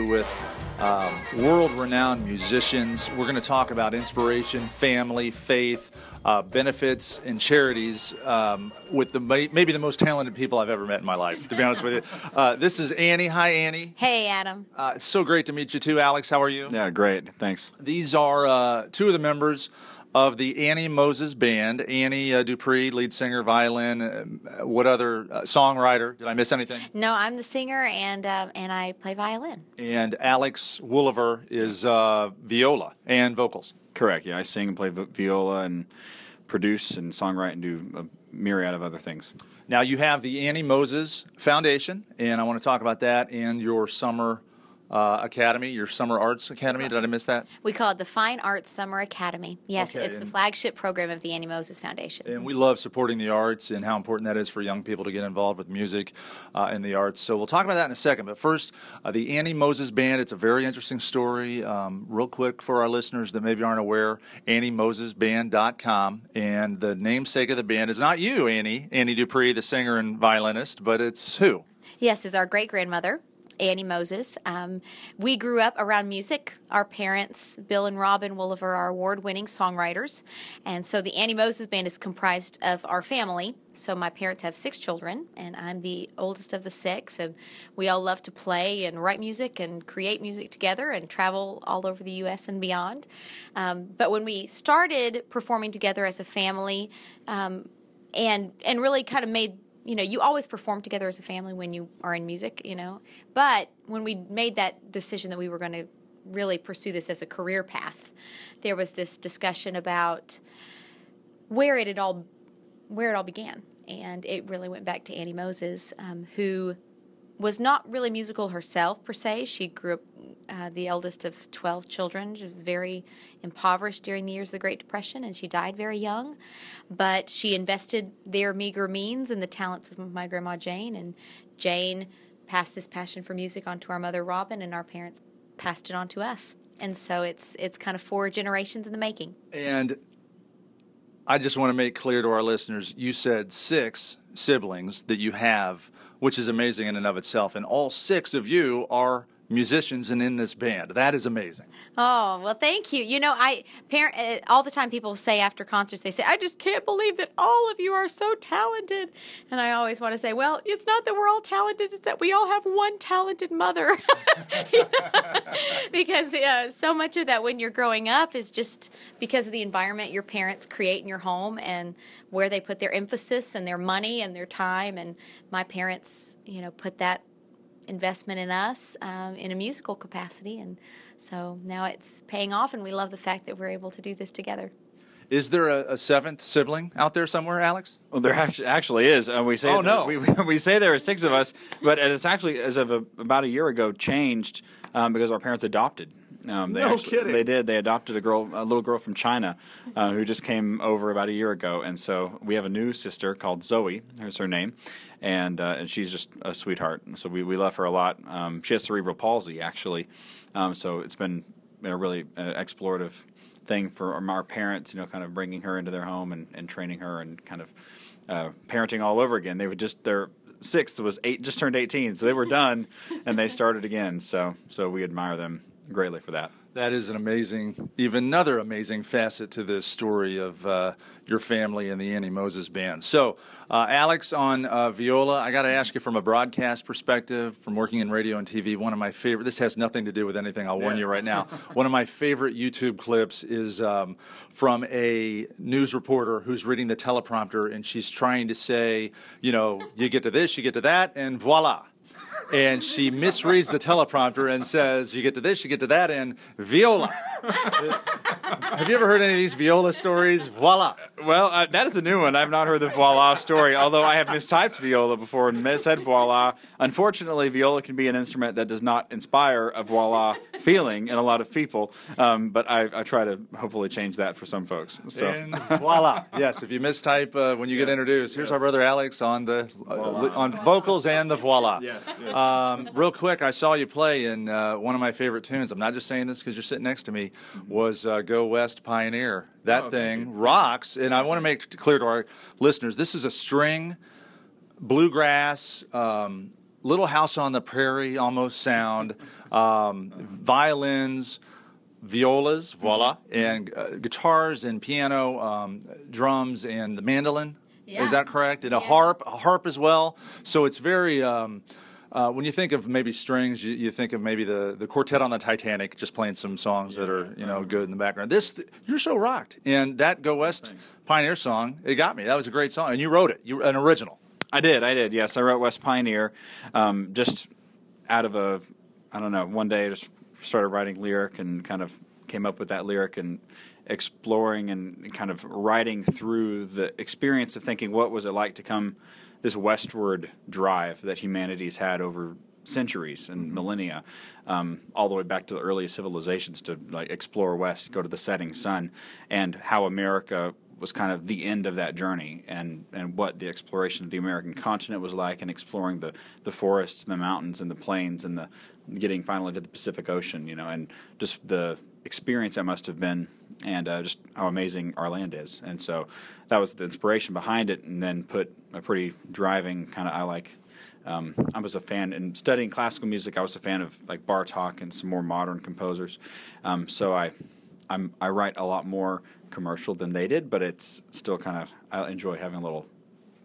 with um, world renowned musicians. We're going to talk about inspiration, family, faith, uh, benefits, and charities um, with the maybe the most talented people I've ever met in my life, to be honest with you. Uh, this is Annie. Hi, Annie. Hey, Adam. Uh, it's so great to meet you, too. Alex, how are you? Yeah, great. Thanks. These are uh, two of the members of the Annie Moses Band. Annie uh, Dupre, lead singer, violin. Uh, what other uh, songwriter? Did I miss anything? No, I'm the singer and um, and I play violin. And Alex Wolaver is uh, viola and vocals. Correct. Yeah, I sing and play viola and produce and songwrite and do a myriad of other things. Now you have the Annie Moses Foundation, and I want to talk about that and your summer uh, Academy, your Summer Arts Academy. Did I miss that? We call it the Fine Arts Summer Academy. Yes, okay, it's the flagship program of the Annie Moses Foundation. And we love supporting the arts and how important that is for young people to get involved with music uh, and the arts. So we'll talk about that in a second. But first, uh, the Annie Moses Band. It's a very interesting story. Um, real quick for our listeners that maybe aren't aware, AnnieMosesBand.com. And the namesake of the band is not you, Annie, Annie Dupre, the singer and violinist, but it's who? Yes, is our great grandmother, Annie Moses. Um, we grew up around music. Our parents, Bill and Robin Wolaver, are award winning songwriters. And so the Annie Moses Band is comprised of our family. So my parents have six children, and I'm the oldest of the six. And we all love to play and write music and create music together and travel all over the U.S. and beyond. Um, but when we started performing together as a family, um, and and really kind of made you know, you always perform together as a family when you are in music, you know. But when we made that decision that we were going to really pursue this as a career path, there was this discussion about where it all where it all began, and it really went back to Annie Moses, um, who was not really musical herself per se. She grew up uh, the eldest of 12 children. She was very impoverished during the years of the Great Depression, and she died very young. But she invested their meager means in the talents of my grandma Jane, and Jane passed this passion for music on to our mother Robin, and our parents passed it on to us. And so it's it's kind of four generations in the making. And I just want to make clear to our listeners, you said six siblings that you have, which is amazing in and of itself, and all six of you are musicians and in this band. That is amazing. Oh, well, thank you. You know, I parent uh, all the time people say after concerts they say, "I just can't believe that all of you are so talented." And I always want to say, "Well, it's not that we're all talented, it's that we all have one talented mother." because uh, so much of that when you're growing up is just because of the environment your parents create in your home and where they put their emphasis and their money and their time and my parents, you know, put that investment in us um, in a musical capacity. And so now it's paying off, and we love the fact that we're able to do this together. Is there a, a seventh sibling out there somewhere, Alex? Well, there actually, actually is. Uh, we say oh, no. we, we say there are six of us, but it's actually, as of a, about a year ago, changed um, because our parents adopted. Um, they no actually, kidding. They did. They adopted a girl, a little girl from China, uh, who just came over about a year ago, and so we have a new sister called Zoe. Here's her name, and uh, and she's just a sweetheart. So we, we love her a lot. Um, she has cerebral palsy actually, um, so it's been a really uh, explorative thing for our parents. You know, kind of bringing her into their home and, and training her and kind of uh, parenting all over again. They would just their sixth was eight, just turned eighteen, so they were done, and they started again. So so we admire them greatly for that. That is an amazing, even another amazing facet to this story of uh, your family and the Annie Moses Band. So, uh, Alex on uh, viola, I got to ask you from a broadcast perspective, from working in radio and TV, one of my favorite, this has nothing to do with anything, I'll warn yeah. you right now. one of my favorite YouTube clips is um, from a news reporter who's reading the teleprompter and she's trying to say, you know, you get to this, you get to that, and voila and she misreads the teleprompter and says, "You get to this, you get to that, and viola." Have you ever heard any of these viola stories? Voila. Well, uh, that is a new one. I've not heard the voila story, although I have mistyped viola before and said voila. Unfortunately, viola can be an instrument that does not inspire a voila feeling in a lot of people, um, but I, I, try to hopefully change that for some folks. So. And voila. Yes, if you mistype uh, when you yes. get introduced, here's yes. our brother Alex on the uh, on vocals and the voila. Yes. yes. Um, real quick, I saw you play in uh, one of my favorite tunes. I'm not just saying this because you're sitting next to me. Was uh, "Go West Pioneer." That oh, thing rocks, and I want to make clear to our listeners: this is a string bluegrass. Um, Little House on the Prairie almost sound, um, violins, violas, voila, and uh, guitars and piano, um, drums, and the mandolin. Yeah. Is that correct? And a harp, a harp as well. So it's very. Um, uh, when you think of maybe strings, you, you, think of maybe the, the quartet on the Titanic, just playing some songs yeah, that are you know good in the background. This you're so rocked, and that Go West Thanks. Pioneer song, it got me. That was a great song, and you wrote it. You an original. I did, I did. Yes, I wrote West Pioneer, um, just out of a, I don't know, one day I just started writing lyric and kind of came up with that lyric and exploring and kind of writing through the experience of thinking what was it like to come this westward drive that humanity's had over centuries and millennia, um, all the way back to the earliest civilizations to like explore west, go to the setting sun, and how America was kind of the end of that journey and, and what the exploration of the American continent was like and exploring the, the forests and the mountains and the plains and the getting finally to the Pacific Ocean, you know, and just the experience that must have been and uh, just how amazing our land is. And so that was the inspiration behind it and then put a pretty driving kind of I like um, I was a fan in studying classical music. I was a fan of like Bartok and some more modern composers. Um, so I, I'm, I write a lot more commercial than they did, but it's still kind of I enjoy having a little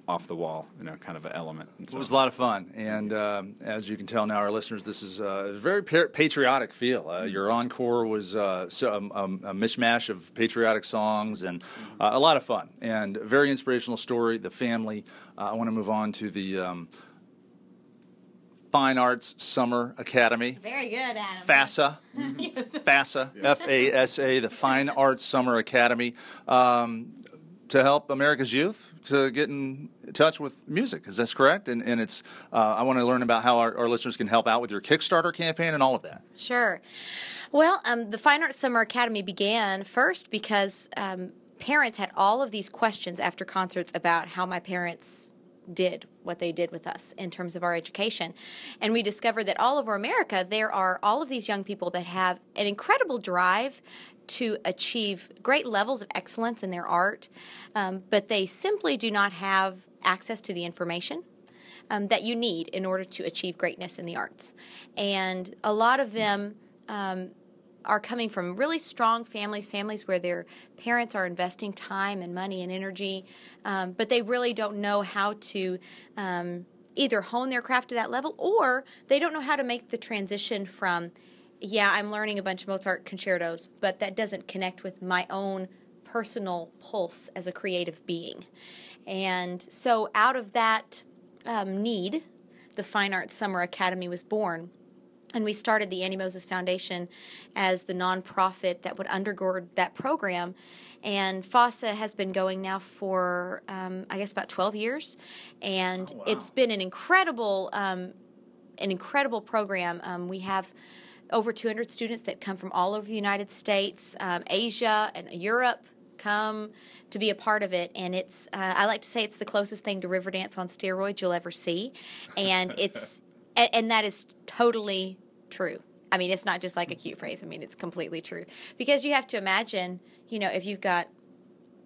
off the wall, you know, kind of an element. So. It was a lot of fun, and um, as you can tell now, our listeners, this is a very patriotic feel. Uh, your encore was uh, so, um, um, a mishmash of patriotic songs and uh, a lot of fun and a very inspirational story. The family. Uh, I want to move on to the. Um, Fine Arts Summer Academy. Very good, Adam. FASA. FASA. F A S A, the Fine Arts Summer Academy. Um, to help America's youth to get in touch with music. Is this correct? And, and it's uh, I want to learn about how our, our, listeners can help out with your Kickstarter campaign and all of that. Sure. Well, um, the Fine Arts Summer Academy began first because um, parents had all of these questions after concerts about how my parents did what they did with us in terms of our education. And we discovered that all over America, there are all of these young people that have an incredible drive to achieve great levels of excellence in their art, um, but they simply do not have access to the information. Um, that you need in order to achieve greatness in the arts. And a lot of them um, are coming from really strong families, families where their parents are investing time and money and energy, um, but they really don't know how to um, either hone their craft to that level or they don't know how to make the transition from, yeah, I'm learning a bunch of Mozart concertos, but that doesn't connect with my own personal pulse as a creative being. And so out of that um, need, the Fine Arts Summer Academy was born and we started the Annie Moses Foundation as the nonprofit that would undergird that program. And FASA has been going now for, um, I guess, about 12 years. And oh, wow. it's been an incredible, um, an incredible program. Um, we have over 200 students that come from all over the United States, um, Asia, and Europe come to be a part of it and it's uh, i like to say it's the closest thing to riverdance on steroids you'll ever see and it's and that is totally true. I mean, it's not just like a cute phrase. I mean, it's completely true. Because you have to imagine, you know, if you've got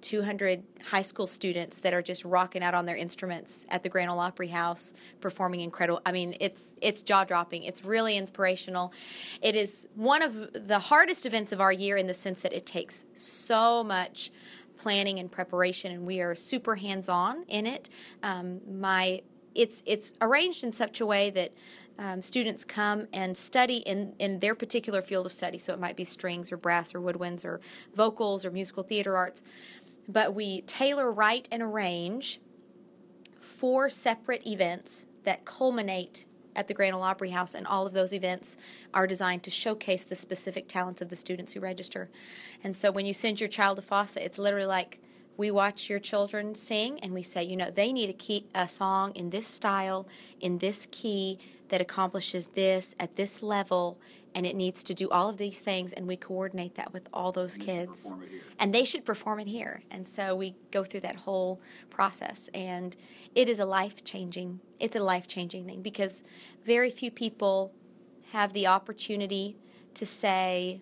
200 high school students that are just rocking out on their instruments at the Grand Ole Opry House, performing incredible. I mean, it's it's jaw dropping. It's really inspirational. It is one of the hardest events of our year in the sense that it takes so much planning and preparation, and we are super hands on in it. Um, my it's it's arranged in such a way that um, students come and study in, in their particular field of study. So it might be strings or brass or woodwinds or vocals or musical theater arts. But we tailor, write, and arrange four separate events that culminate at the Grand Ole Opry House, and all of those events are designed to showcase the specific talents of the students who register. And so when you send your child to FASA, it's literally like we watch your children sing and we say, you know, they need a key a song in this style, in this key that accomplishes this at this level and it needs to do all of these things and we coordinate that with all those kids. and they should perform it here. And so we go through that whole process and it is a life changing it's a life changing thing because very few people have the opportunity to say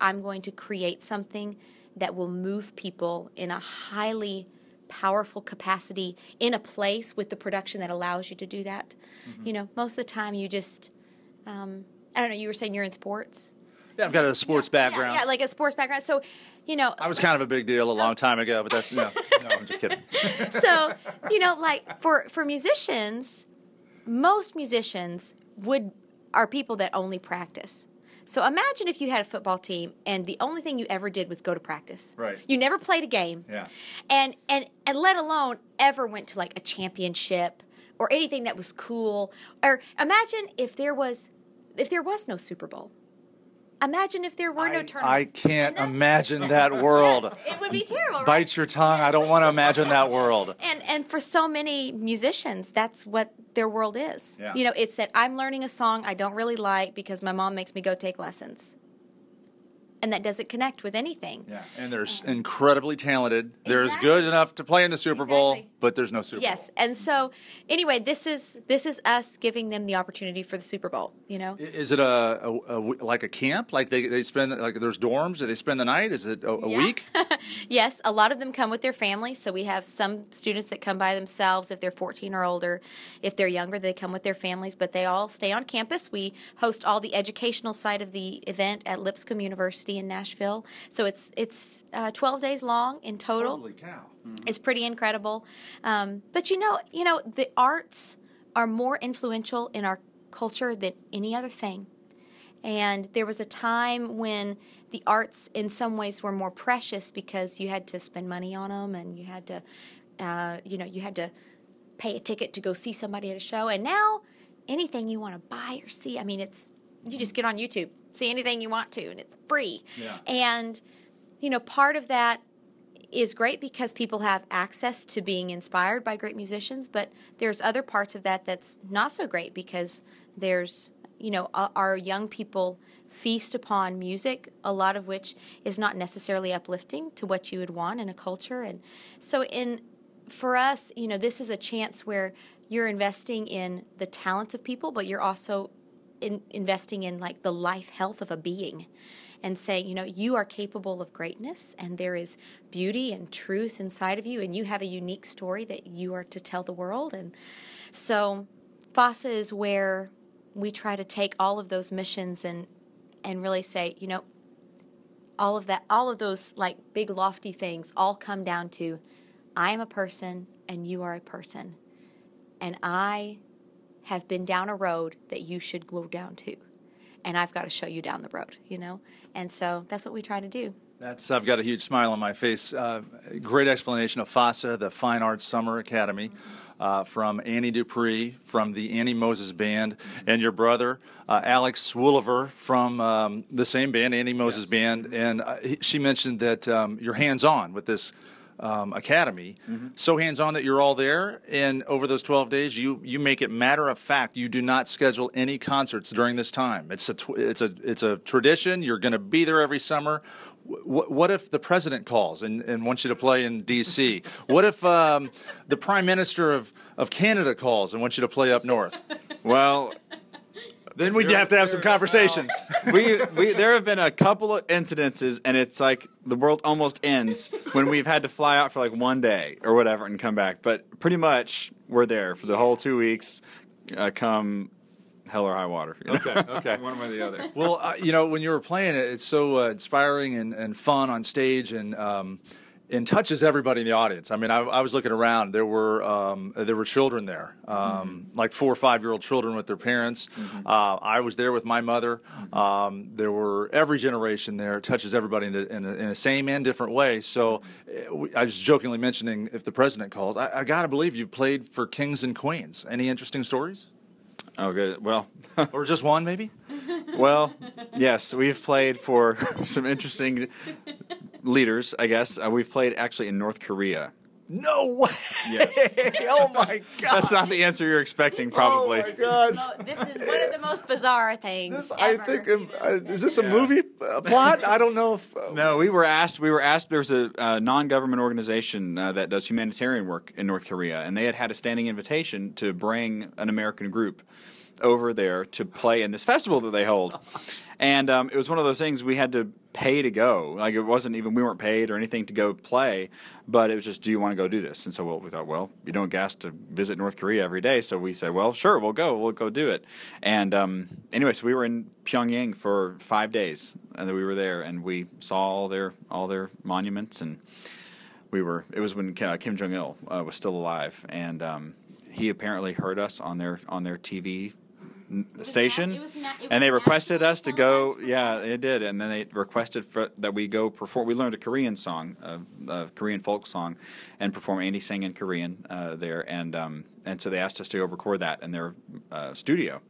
i'm going to create something that will move people in a highly powerful capacity in a place with the production that allows you to do that. Mm-hmm. You know, most of the time you just, um, I don't know, you were saying you're in sports. Yeah, I've got a sports yeah, background. Yeah, yeah, like a sports background. So, you know, I was kind of a big deal a long time ago, but that's no, no, I'm just kidding. so, you know, like for for musicians, most musicians would are people that only practice. So imagine if you had a football team and the only thing you ever did was go to practice. Right. You never played a game. Yeah. And and and let alone ever went to like a championship or anything that was cool. Or imagine if there was if there was no Super Bowl. Imagine if there were no I, tournaments. I can't imagine that world. Yes, it would be terrible. Right? Bite your tongue. I don't want to imagine that world. And and for so many musicians, that's what their world is. Yeah. You know, it's that I'm learning a song I don't really like because my mom makes me go take lessons. And that doesn't connect with anything. Yeah, and they're incredibly talented. They're as good enough to play in the Super Bowl, Exactly. but there's no Super Yes. Bowl. Yes, and so anyway, this is this is us giving them the opportunity for the Super Bowl, you know? Is it a like a camp? Like they, they spend like there's dorms? Do they spend the night? Is it a, a Yeah. week? Yes, a lot of them come with their families. So we have some students that come by themselves if they're 14 or older. If they're younger, they come with their families, but they all stay on campus. We host all the educational side of the event at Lipscomb University in Nashville. So it's it's uh, 12 days long in total. Holy cow! It's pretty incredible. Um, but you know, you know, the arts are more influential in our culture than any other thing. And there was a time when the arts, in some ways, were more precious because you had to spend money on them, and you had to, uh, you know, you had to pay a ticket to go see somebody at a show. And now, anything you want to buy or see, I mean, it's you just get on YouTube, see anything you want to, and it's free. Yeah. And you know, part of that is great because people have access to being inspired by great musicians, but there's other parts of that that's not so great because there's, you know, our- our young people feast upon music, a lot of which is not necessarily uplifting to what you would want in a culture. And so, in for us, you know, this is a chance where you're investing in the talents of people, but you're also in, investing in like the life health of a being and saying, you know, you are capable of greatness and there is beauty and truth inside of you and you have a unique story that you are to tell the world. And so FASA is where we try to take all of those missions and and really say, you know, all of that all of those like big lofty things all come down to I am a person and you are a person. And I have been down a road that you should go down too. And I've got to show you down the road, you know? And so that's what we try to do. That's I've got a huge smile on my face. Uh, great explanation of FASA, the Fine Arts Summer Academy, uh, from Annie Dupre from the Annie Moses Band, and your brother uh, Alex Wolaver from um, the same band, Annie Moses Band. And uh, he, she mentioned that um, you're hands-on with this. Um, academy, so hands-on that you're all there, and over those 12 days, you you make it matter of fact. You do not schedule any concerts during this time. It's a tw- it's a it's a tradition. You're going to be there every summer. What, what if the president calls and, and wants you to play in D.C.? What if um, the prime minister of, of Canada calls and wants you to play up north? Well, Then we'd have to have some conversations. we, we there have been a couple of incidences, and it's like the world almost ends when we've had to fly out for like one day or whatever and come back. But pretty much we're there for the whole two weeks, uh, come hell or high water. you know? Okay, okay. one way or the other. Well, uh, you know, when you were playing it, it's so uh, inspiring and, and fun on stage, and um, and touches everybody in the audience. I mean, I, I was looking around. There were um, there were children there, um, like four or five year old children with their parents. Uh, I was there with my mother. Um, there were every generation there. It touches everybody in a, in, a, in a same and different way. So, uh, I was jokingly mentioning if the president calls, I, I got to believe you've played for kings and queens. Any interesting stories? Oh, good. Well, or just one, maybe? well, yes, we've played for some interesting leaders. I guess uh, we've played actually in North Korea. No way! Yes. oh my god! That's not the answer you're expecting, probably. Oh my gosh! This is one of the most bizarre things. This, I think, um, uh, is this a movie uh, plot? I don't know if. Uh, No, we were asked. We were asked. There's a uh, non-government organization uh, that does humanitarian work in North Korea, and they had had a standing invitation to bring an American group over there to play in this festival that they hold. And um, it was one of those things we had to pay to go. Like it wasn't even we weren't paid or anything to go play, but it was just, do you want to go do this? And so we thought, well, you don't gas to visit North Korea every day, so we said, well, sure, we'll go, we'll go do it. And um, anyway, so we were in Pyongyang for five days, and then we were there, and we saw all their all their monuments, and we were. It was when uh, Kim Jong Il uh, was still alive, and um, he apparently heard us on their on their TV station, na- it was na- it and they requested us to go. Yeah, it did, and then they requested for, that we go perform. We learned a Korean song, a, a Korean folk song, and perform. Andy sang in Korean uh, there, and um, and so they asked us to go record that in their uh, studio,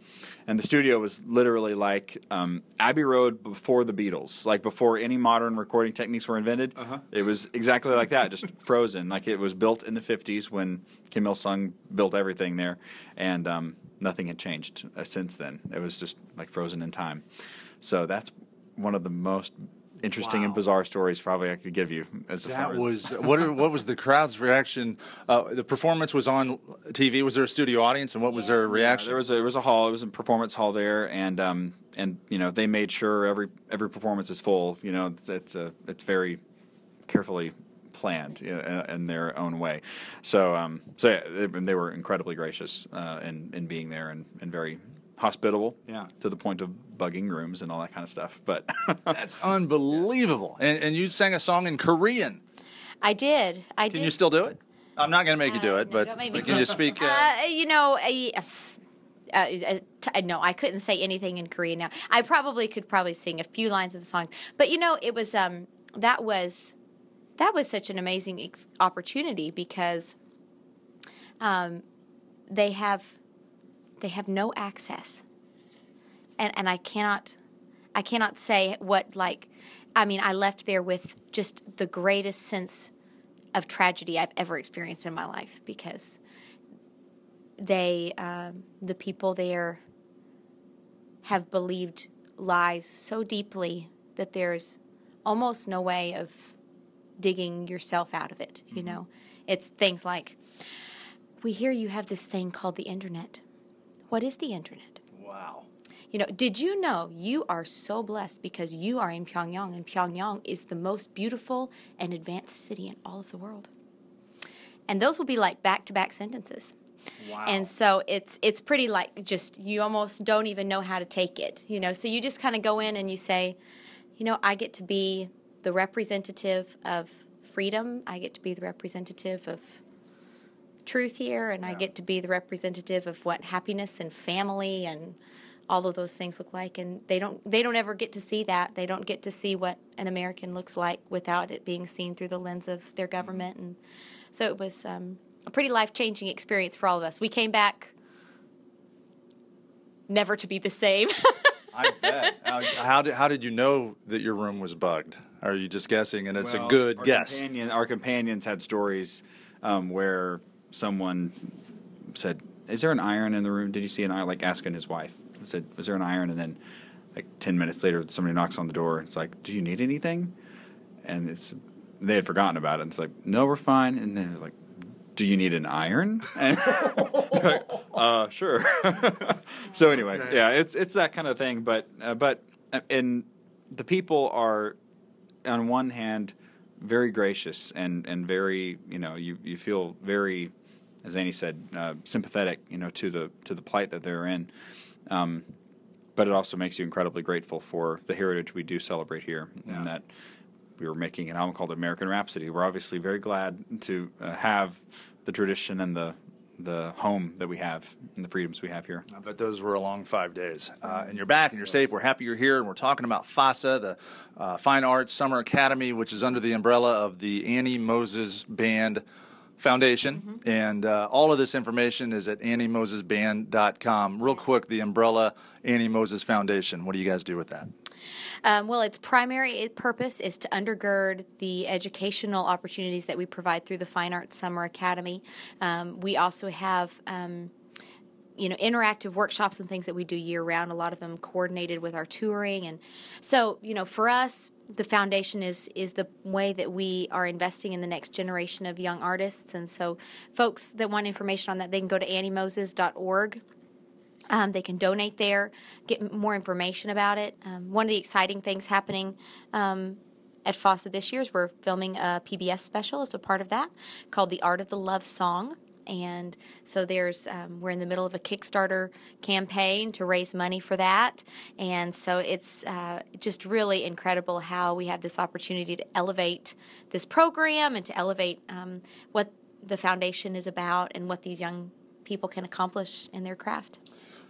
and the studio was literally like um, Abbey Road before the Beatles, like before any modern recording techniques were invented. It was exactly like that, just frozen. Like it was built in the '50s when Kim Il Sung built everything there, and um, nothing had changed uh, since then. It was just like frozen in time. So that's one of the most interesting and bizarre stories probably I could give you as That far as was what? are- What was the crowd's reaction? Uh, the performance was on TV. Was there a studio audience, and what was their Yeah, reaction? there was a, there was a hall. It was a performance hall there, and um, and you know they made sure every every performance is full. You know, it's it's a it's very carefully planned you know, in in their own way. So um, so yeah, they, they were incredibly gracious uh, in in being there and, and very hospitable. Yeah. To the point of bugging rooms and all that kind of stuff. But That's unbelievable. And, and you sang a song in Korean. I did. I did Can did. you still do it? I'm not going to make you do Uh, it, no, but, don't make me but can do you it. speak? Uh, Uh, you know, I, uh, uh, t- no, I couldn't say anything in Korean now. I probably could probably sing a few lines of the song, but you know, it was um, that was that was such an amazing ex- opportunity because um, they have they have no access, and and I cannot I cannot say what like. I mean, I left there with just the greatest sense of tragedy I've ever experienced in my life because they, um, the people there, have believed lies so deeply that there's almost no way of digging yourself out of it. You know, it's things like, we hear you have this thing called the internet. What is the internet? wow. You know, did you know you are so blessed because you are in Pyongyang and Pyongyang is the most beautiful and advanced city in all of the world. And those will be like back-to-back sentences. Wow. And so it's it's pretty like just you almost don't even know how to take it, you know. So you just kind of go in and you say, you know, I get to be the representative of freedom. I get to be the representative of truth here and I get to be the representative of what happiness and family and all of those things look like and they don't they don't ever get to see that they don't get to see what an American looks like without it being seen through the lens of their government and so it was um, a pretty life changing experience for all of us we came back never to be the same I bet. Uh, how did how did you know that your room was bugged? Are you just guessing? And it's a good our guess. Companion, our companions had stories um, where someone said, "Is there an iron in the room? Did you see an iron?" Like asking his wife, said, "Was there an iron?" And then, like ten minutes later, somebody knocks on the door. It's like, "Do you need anything?" And it's they had forgotten about it. It's like, "No, we're fine." And then they're like, "Do you need an iron?" And like, uh, sure. so anyway, Okay. yeah, it's it's that kind of thing. But uh, but uh, and the people are on one hand very gracious and and very you know you you feel very as Annie said uh, sympathetic you know to the to the plight that they're in. Um, but it also makes you incredibly grateful for the heritage we do celebrate here, Yeah. and that we were making an album called American Rhapsody. We're obviously very glad to uh, have the tradition and the the home that we have and the freedoms we have here. I bet those were a long five days. Uh, and you're back and you're safe. We're happy you're here. And we're talking about FASA, the uh, Fine Arts Summer Academy, which is under the umbrella of the Annie Moses Band Foundation, and uh, all of this information is at AnnieMosesBand.com. Real quick, the umbrella Annie Moses Foundation. What do you guys do with that? Um, well, its primary purpose is to undergird the educational opportunities that we provide through the Fine Arts Summer Academy. Um, we also have um, you know interactive workshops and things that we do year round a lot of them coordinated with our touring. And so you know for us the foundation is is the way that we are investing in the next generation of young artists. And so folks that want information on that they can go to anniemoses.org um, they can donate there get more information about it. Um, one of the exciting things happening um, at FASA this year is we're filming a PBS special as a part of that called The Art of the Love Song. And so there's um, we're in the middle of a Kickstarter campaign to raise money for that, and so it's uh, just really incredible how we have this opportunity to elevate this program and to elevate um, what the foundation is about and what these young people can accomplish in their craft.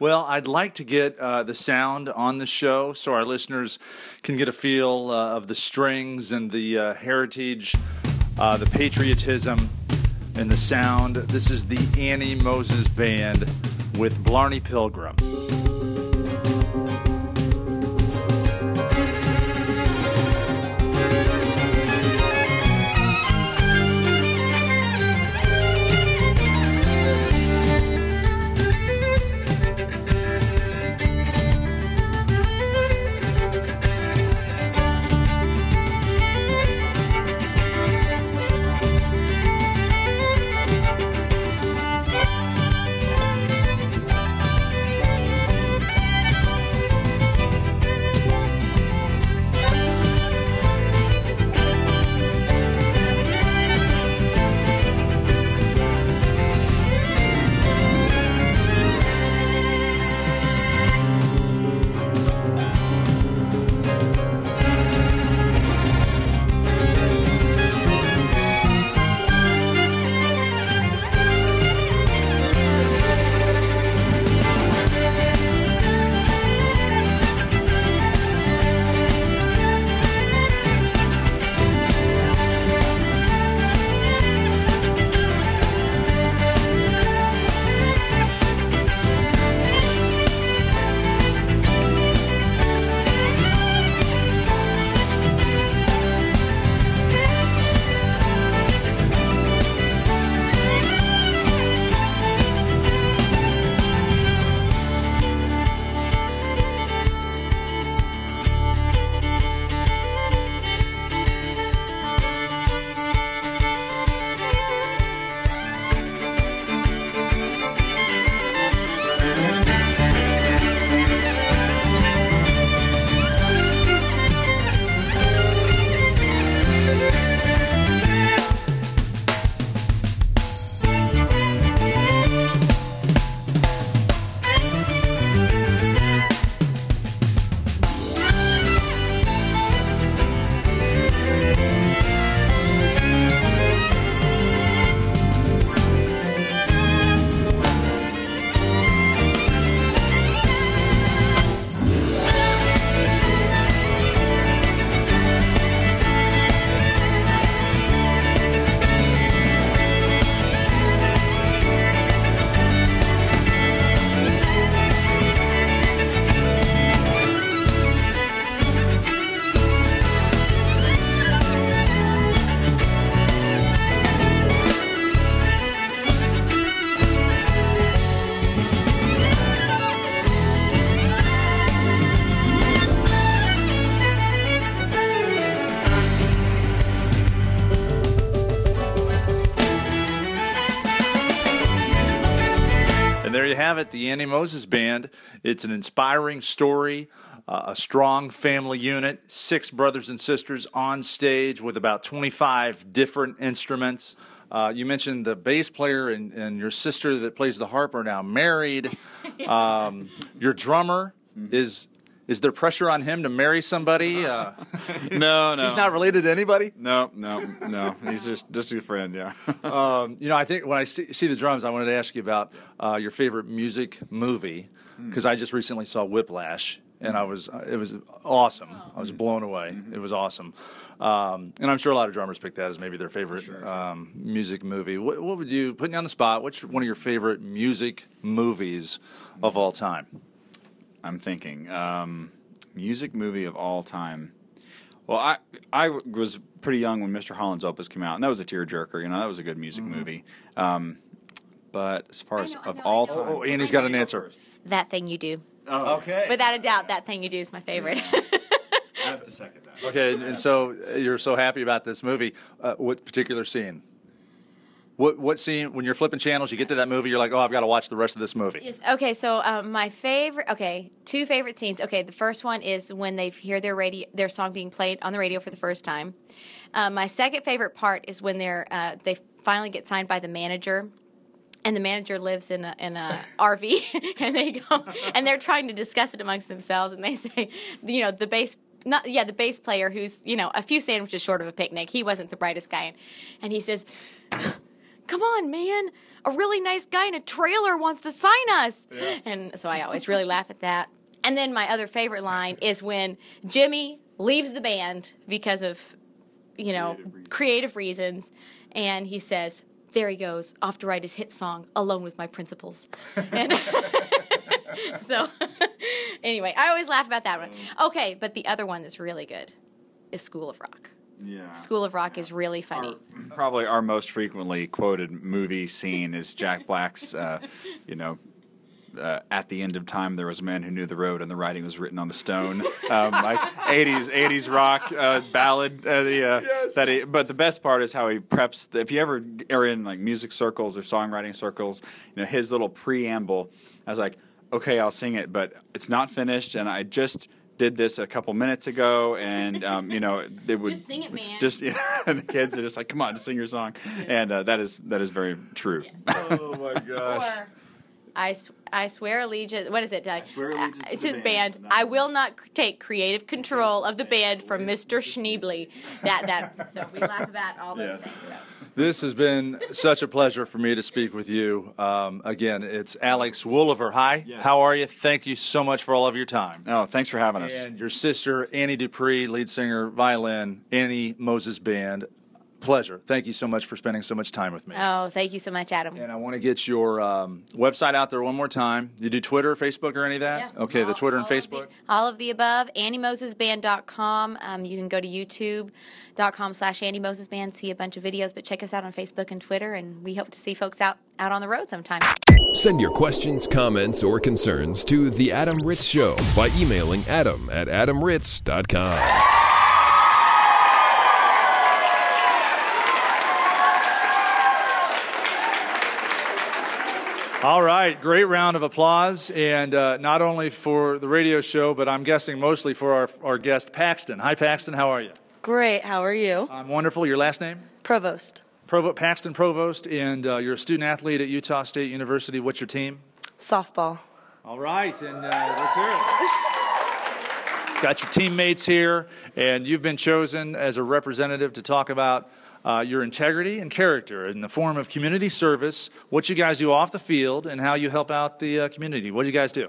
Well, I'd like to get uh, the sound on the show so our listeners can get a feel uh, of the strings and the uh, heritage, uh, the patriotism and the sound. This is the Annie Moses Band with Blarney Pilgrim. It, the Annie Moses Band. It's an inspiring story, uh, a strong family unit, six brothers and sisters on stage with about 25 different instruments. Uh, you mentioned the bass player and, and, your sister that plays the harp are now married. Um, your drummer is is there pressure on him to marry somebody? Uh, no, no. He's not related to anybody. No, no, no. He's just just a friend. Yeah. um, you know, I think when I see, see, the drums, I wanted to ask you about uh, your favorite music movie because I just recently saw Whiplash, and I was it was awesome. I was blown away. It was awesome, um, and I'm sure a lot of drummers pick that as maybe their favorite um, music movie. What, what would you putting you on the spot? Which one of your favorite music movies of all time? I'm thinking um, music movie of all time. Well, I I was pretty young when Mr. Holland's Opus came out, and that was a tearjerker. You know, that was a good music movie. Um, but as far as know, of know, all time, Oh, Andy's got an answer. That thing you do. Okay. Without a doubt, that thing you do is my favorite. I have to second that. Okay, and, and so uh, you're so happy about this movie. Uh, what particular scene? What what scene? When you're flipping channels, you get to that movie, you're like, oh, I've got to watch the rest of this movie. Yes. Okay, so um, my favorite. Okay, two favorite scenes. Okay, the first one is when they hear their radio, their song being played on the radio for the first time. Uh, my second favorite part is when they're uh, they finally get signed by the manager. And the manager lives in a in a RV, and they go and they're trying to discuss it amongst themselves, and they say, you know, the bass not yeah the bass player who's you know a few sandwiches short of a picnic. He wasn't the brightest guy, and, and he says, come on, man. A really nice guy in a trailer wants to sign us. And so I always really laugh at that. And then my other favorite line is when Jimmy leaves the band because of, you know, creative reasons. And he says, there he goes, off to write his hit song, Alone with My Principles. And so, anyway, I always laugh about that one. Mm. Okay, but the other one that's really good is School of Rock. Yeah. School of Rock is really funny. Our- probably our most frequently quoted movie scene is Jack Black's, uh, you know, uh, at the end of time there was a man who knew the road and the writing was written on the stone. Um, like 80s 80s rock uh, ballad. Uh, the, uh, that he, but the best part is how he preps. The, if you ever are in like music circles or songwriting circles, you know his little preamble. I was like, okay, I'll sing it, but it's not finished, and I just. Did this a couple minutes ago, and um, you know they would Just sing it, man. Just yeah, and the kids are just like, "Come on, just sing your song," and uh, that is that is very true. Oh my gosh. Or I, s- I swear allegiance. What is it, Doug? swear allegiance Uh, to to the the band, band. I will not c- take creative control of the band from Mr. Schneebly. That that. So we laugh about all those Yes. things. This has been such a pleasure for me to speak with you. Um, again, it's Alex Wolaver. Hi, Yes. how are you? Thank you so much for all of your time. Oh, thanks for having us. And your sister, Annie Dupre, lead singer, violin, Annie Moses Band. Pleasure. Thank you so much for spending so much time with me. Oh, thank you so much, Adam. And I want to get your um, website out there one more time. You do Twitter, Facebook, or any of that? Yeah. Okay, the Twitter and all of the- Facebook. all of the above. AnnieMosesBand.com. Um, you can go to YouTube.com slash Annie Moses Band, see a bunch of videos, but check us out on Facebook and Twitter, and we hope to see folks out, out on the road sometime. Send your questions, comments, or concerns to The Adam Ritz Show by emailing adam at adamritz.com. All right, great round of applause, and uh, not only for the radio show, but I'm guessing mostly for our, our guest, Paxton. Hi, Paxton, how are you? Great. How are you? I'm wonderful. Your last name? Provost. Provo- Paxton Provost, and uh, you're a student athlete at Utah State University. What's your team? Softball. All right, and uh, let's hear it. Got your teammates here, and you've been chosen as a representative to talk about uh, your integrity and character in the form of community service, what you guys do off the field, and how you help out the uh, community. What do you guys do?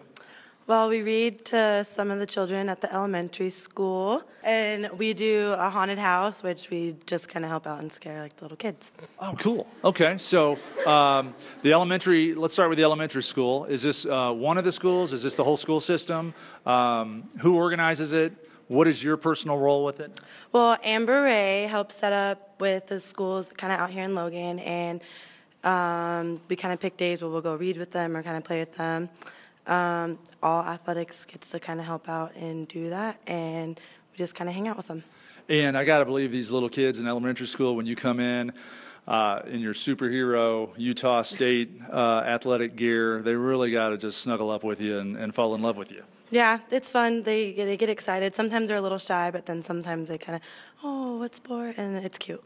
Well, we read to some of the children at the elementary school, and we do a haunted house, which we just kind of help out and scare like the little kids. Oh, cool. Okay, so um, the elementary, let's start with the elementary school. Is this uh, one of the schools? Is this the whole school system? Um, who organizes it? What is your personal role with it? Well, Amber Ray helps set up with the schools kind of out here in Logan, and um, we kind of pick days where we'll go read with them or kind of play with them. Um, all athletics gets to kind of help out and do that, and we just kind of hang out with them. And I got to believe these little kids in elementary school, when you come in uh, in your superhero Utah State uh, athletic gear, they really got to just snuggle up with you and, and fall in love with you. Yeah, it's fun. They they get excited. Sometimes they're a little shy, but then sometimes they kind of, oh, what sport? And it's cute.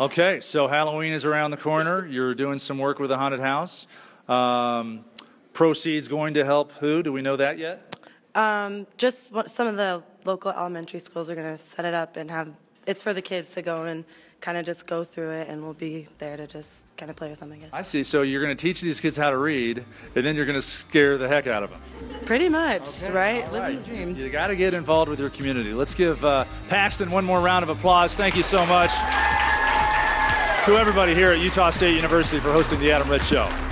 Okay, so Halloween is around the corner. You're doing some work with a haunted house. Um, proceeds going to help who? Do we know that yet? Um, just what, some of the local elementary schools are going to set it up and have it's for the kids to go and kind of just go through it, and we'll be there to just kind of play with them, I guess. I see. So you're going to teach these kids how to read, and then you're going to scare the heck out of them. Pretty much, right? All Living right. the dream. You got to get involved with your community. Let's give uh, Paxton one more round of applause. Thank you so much to everybody here at Utah State University for hosting the Adam Ritz Show.